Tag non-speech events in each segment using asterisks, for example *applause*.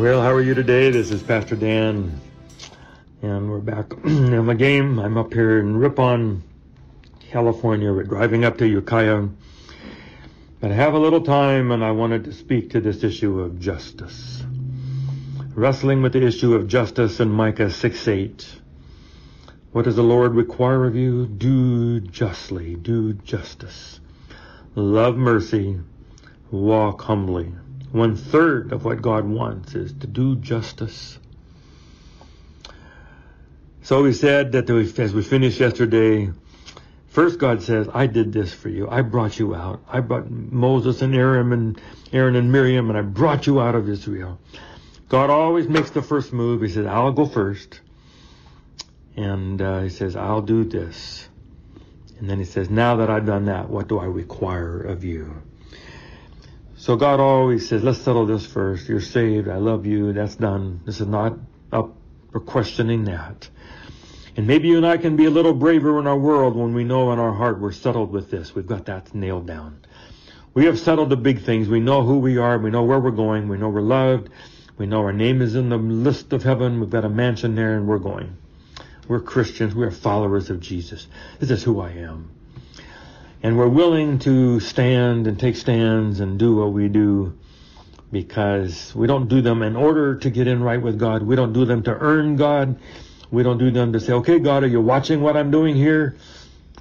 Well, how are you today? This is Pastor Dan, and we're back *clears throat* in my game. I'm up here in Ripon, California. We're driving up to Ukiah. But I have a little time, and I wanted to speak to this issue of justice. Wrestling with the issue of justice in Micah 6 8. What does the Lord require of you? Do justly, do justice. Love mercy, walk humbly. One third of what God wants is to do justice. So we said that as we finished yesterday, first God says, I did this for you. I brought you out. I brought Moses and Aaron and Aaron and Miriam and I brought you out of Israel. God always makes the first move. He says, I'll go first. And uh, he says, I'll do this. And then he says, now that I've done that, what do I require of you? So God always says, let's settle this first. You're saved. I love you. That's done. This is not up for questioning that. And maybe you and I can be a little braver in our world when we know in our heart we're settled with this. We've got that nailed down. We have settled the big things. We know who we are. We know where we're going. We know we're loved. We know our name is in the list of heaven. We've got a mansion there and we're going. We're Christians. We're followers of Jesus. This is who I am and we're willing to stand and take stands and do what we do because we don't do them in order to get in right with God. We don't do them to earn God. We don't do them to say, okay, God, are you watching what I'm doing here?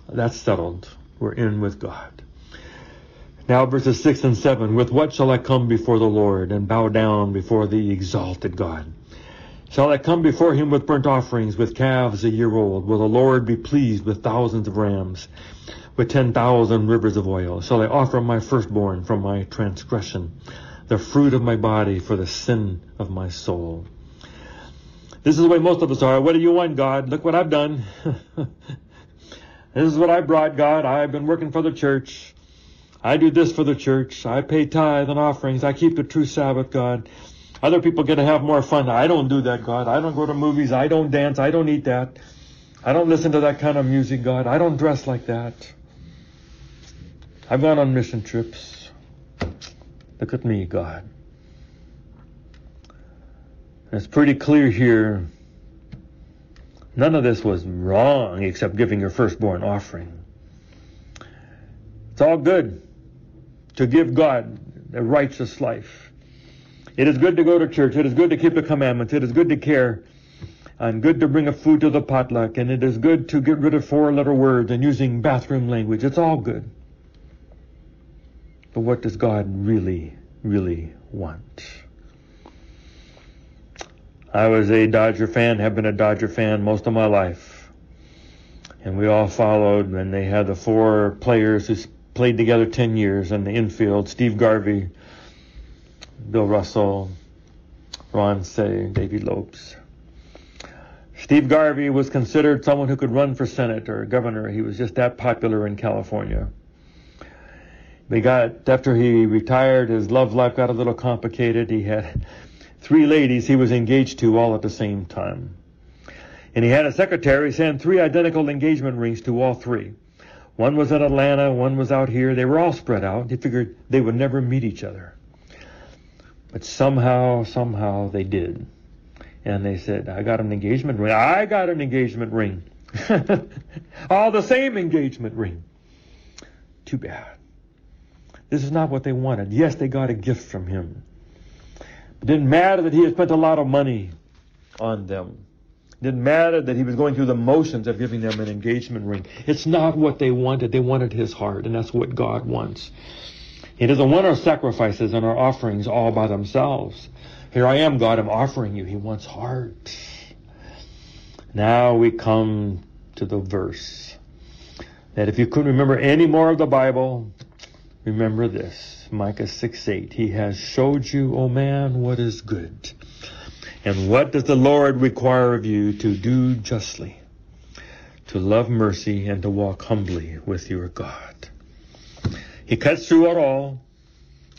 That's settled. We're in with God. Now verses 6 and 7. With what shall I come before the Lord and bow down before the exalted God? Shall I come before him with burnt offerings, with calves a year old? Will the Lord be pleased with thousands of rams? With ten thousand rivers of oil shall I offer my firstborn from my transgression, the fruit of my body for the sin of my soul. This is the way most of us are. What do you want, God? Look what I've done. *laughs* this is what I brought, God. I've been working for the church. I do this for the church. I pay tithe and offerings. I keep the true Sabbath, God. Other people get to have more fun. I don't do that, God. I don't go to movies. I don't dance. I don't eat that. I don't listen to that kind of music, God. I don't dress like that. I've gone on mission trips. Look at me, God. It's pretty clear here. None of this was wrong except giving your firstborn offering. It's all good to give God a righteous life. It is good to go to church. It is good to keep the commandments. It is good to care and good to bring a food to the potluck. And it is good to get rid of four letter words and using bathroom language. It's all good. But what does God really, really want? I was a Dodger fan, have been a Dodger fan most of my life. And we all followed, and they had the four players who played together 10 years in the infield Steve Garvey, Bill Russell, Ron Cey, Davey Lopes. Steve Garvey was considered someone who could run for Senate or governor. He was just that popular in California. They got, after he retired, his love life got a little complicated. He had three ladies he was engaged to all at the same time. And he had a secretary send three identical engagement rings to all three. One was in Atlanta, one was out here. They were all spread out. He figured they would never meet each other. But somehow, somehow they did. And they said, I got an engagement ring. I got an engagement ring. *laughs* all the same engagement ring. Too bad. This is not what they wanted. Yes, they got a gift from him. It didn't matter that he had spent a lot of money on them. It didn't matter that he was going through the motions of giving them an engagement ring. It's not what they wanted. They wanted his heart, and that's what God wants. He doesn't want our sacrifices and our offerings all by themselves. Here I am, God, I'm offering you. He wants heart. Now we come to the verse that if you couldn't remember any more of the Bible, Remember this, Micah 6 8. He has showed you, O man, what is good. And what does the Lord require of you to do justly, to love mercy, and to walk humbly with your God? He cuts through it all.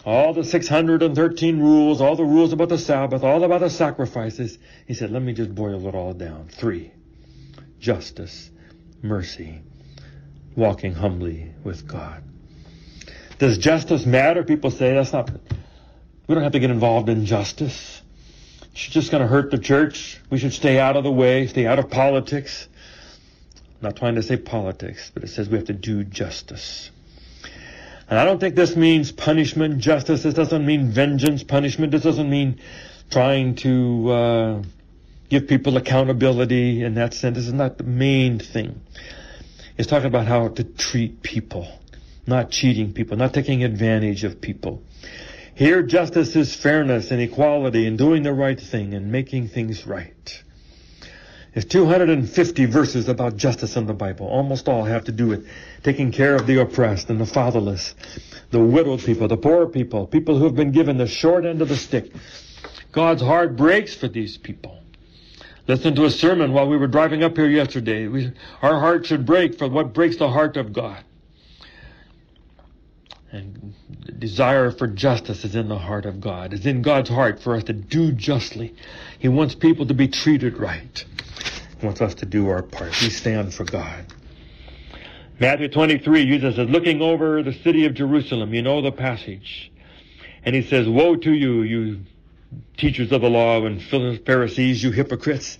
All the 613 rules, all the rules about the Sabbath, all about the sacrifices. He said, let me just boil it all down. Three. Justice, mercy, walking humbly with God. Does justice matter? People say that's not, we don't have to get involved in justice. She's just going to hurt the church. We should stay out of the way, stay out of politics. I'm not trying to say politics, but it says we have to do justice. And I don't think this means punishment, justice. This doesn't mean vengeance, punishment. This doesn't mean trying to uh, give people accountability in that sense. This is not the main thing. It's talking about how to treat people, not cheating people, not taking advantage of people. Here, justice is fairness and equality and doing the right thing and making things right. There's 250 verses about justice in the Bible. Almost all have to do with taking care of the oppressed and the fatherless, the widowed people, the poor people, people who have been given the short end of the stick. God's heart breaks for these people. Listen to a sermon while we were driving up here yesterday. We, our heart should break for what breaks the heart of God. And the desire for justice is in the heart of God. It's in God's heart for us to do justly. He wants people to be treated right. He wants us to do our part. We stand for God. Matthew 23, Jesus is looking over the city of Jerusalem. You know the passage. And he says, Woe to you, you teachers of the law and Pharisees, you hypocrites.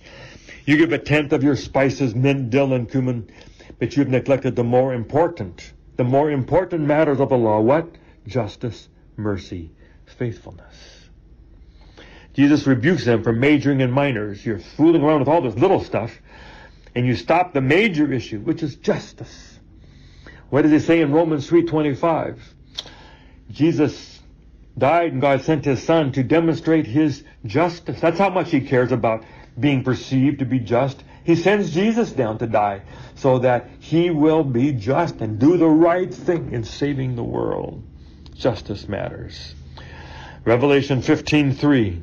You give a tenth of your spices, mint, dill, and cumin, but you've neglected the more important the more important matters of the law. What? Justice, mercy, faithfulness. Jesus rebukes them for majoring in minors. You're fooling around with all this little stuff, and you stop the major issue, which is justice. What does he say in Romans 3.25? Jesus died and God sent his son to demonstrate his justice. That's how much he cares about being perceived to be just. He sends Jesus down to die so that he will be just and do the right thing in saving the world. Justice matters. Revelation 15:3.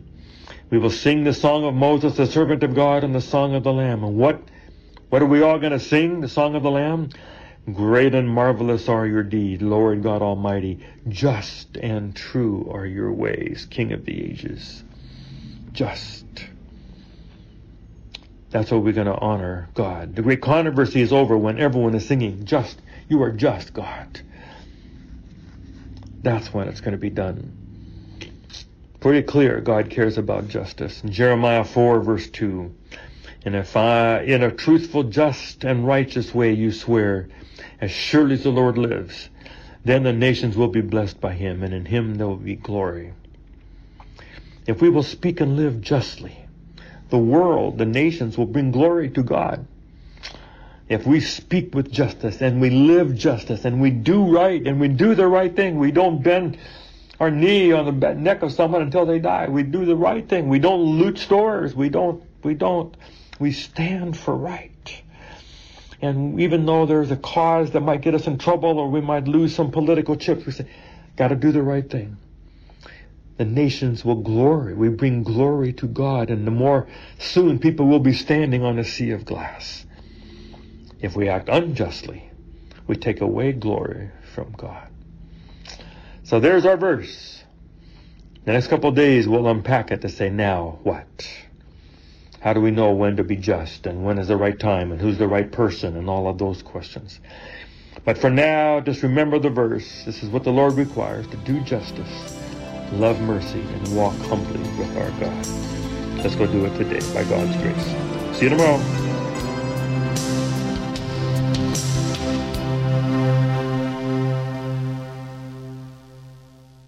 We will sing the song of Moses, the servant of God, and the song of the Lamb. And what what are we all going to sing? The song of the Lamb? Great and marvelous are your deeds, Lord God Almighty. Just and true are your ways, King of the ages. Just. That's what we're going to honor God. The great controversy is over when everyone is singing, just, you are just God. That's when it's going to be done. Pretty clear, God cares about justice. In Jeremiah 4 verse 2, and if I, in a truthful, just, and righteous way you swear, as surely as the Lord lives, then the nations will be blessed by him, and in him there will be glory. If we will speak and live justly, the world, the nations will bring glory to God. If we speak with justice and we live justice and we do right and we do the right thing, we don't bend our knee on the neck of someone until they die. We do the right thing. We don't loot stores. We don't, we don't, we stand for right. And even though there's a cause that might get us in trouble or we might lose some political chips, we say, gotta do the right thing the nations will glory. We bring glory to God, and the more soon people will be standing on a sea of glass. If we act unjustly, we take away glory from God. So there's our verse. The next couple days we'll unpack it to say, now what? How do we know when to be just and when is the right time and who's the right person and all of those questions? But for now, just remember the verse. This is what the Lord requires to do justice love mercy, and walk humbly with our God. Let's go do it today by God's grace. See you tomorrow.